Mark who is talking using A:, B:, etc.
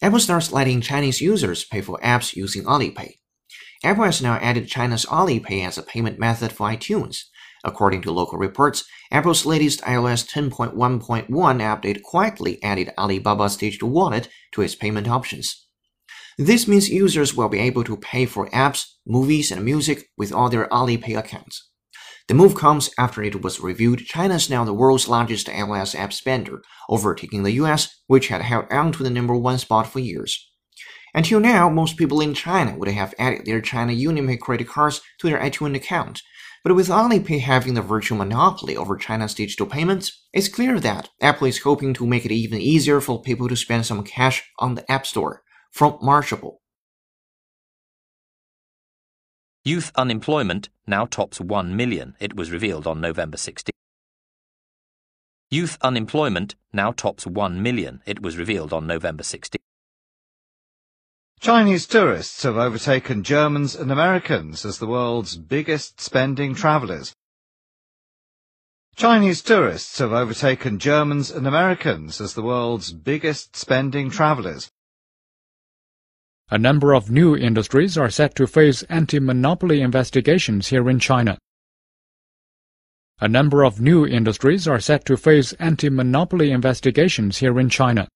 A: Apple starts letting Chinese users pay for apps using Alipay. Apple has now added China's Alipay as a payment method for iTunes. According to local reports, Apple's latest iOS 10.1.1 update quietly added Alibaba's digital wallet to its payment options. This means users will be able to pay for apps, movies, and music with all their Alipay accounts. The move comes after it was revealed China is now the world's largest iOS app spender, overtaking the US, which had held on to the number one spot for years. Until now, most people in China would have added their China UnionPay credit cards to their iTunes account. But with Alipay having the virtual monopoly over China's digital payments, it's clear that Apple is hoping to make it even easier for people to spend some cash on the App Store. From Mashable.
B: Youth unemployment now tops 1 million, it was revealed on November 16. Youth unemployment now tops 1 million, it was revealed on November 16.
C: Chinese tourists have overtaken Germans and Americans as the world's biggest spending travellers. Chinese tourists have overtaken Germans and Americans as the world's biggest spending travellers.
D: A number of new industries are set to face anti-monopoly investigations here in China. A number of new industries are set to face anti-monopoly investigations here in China.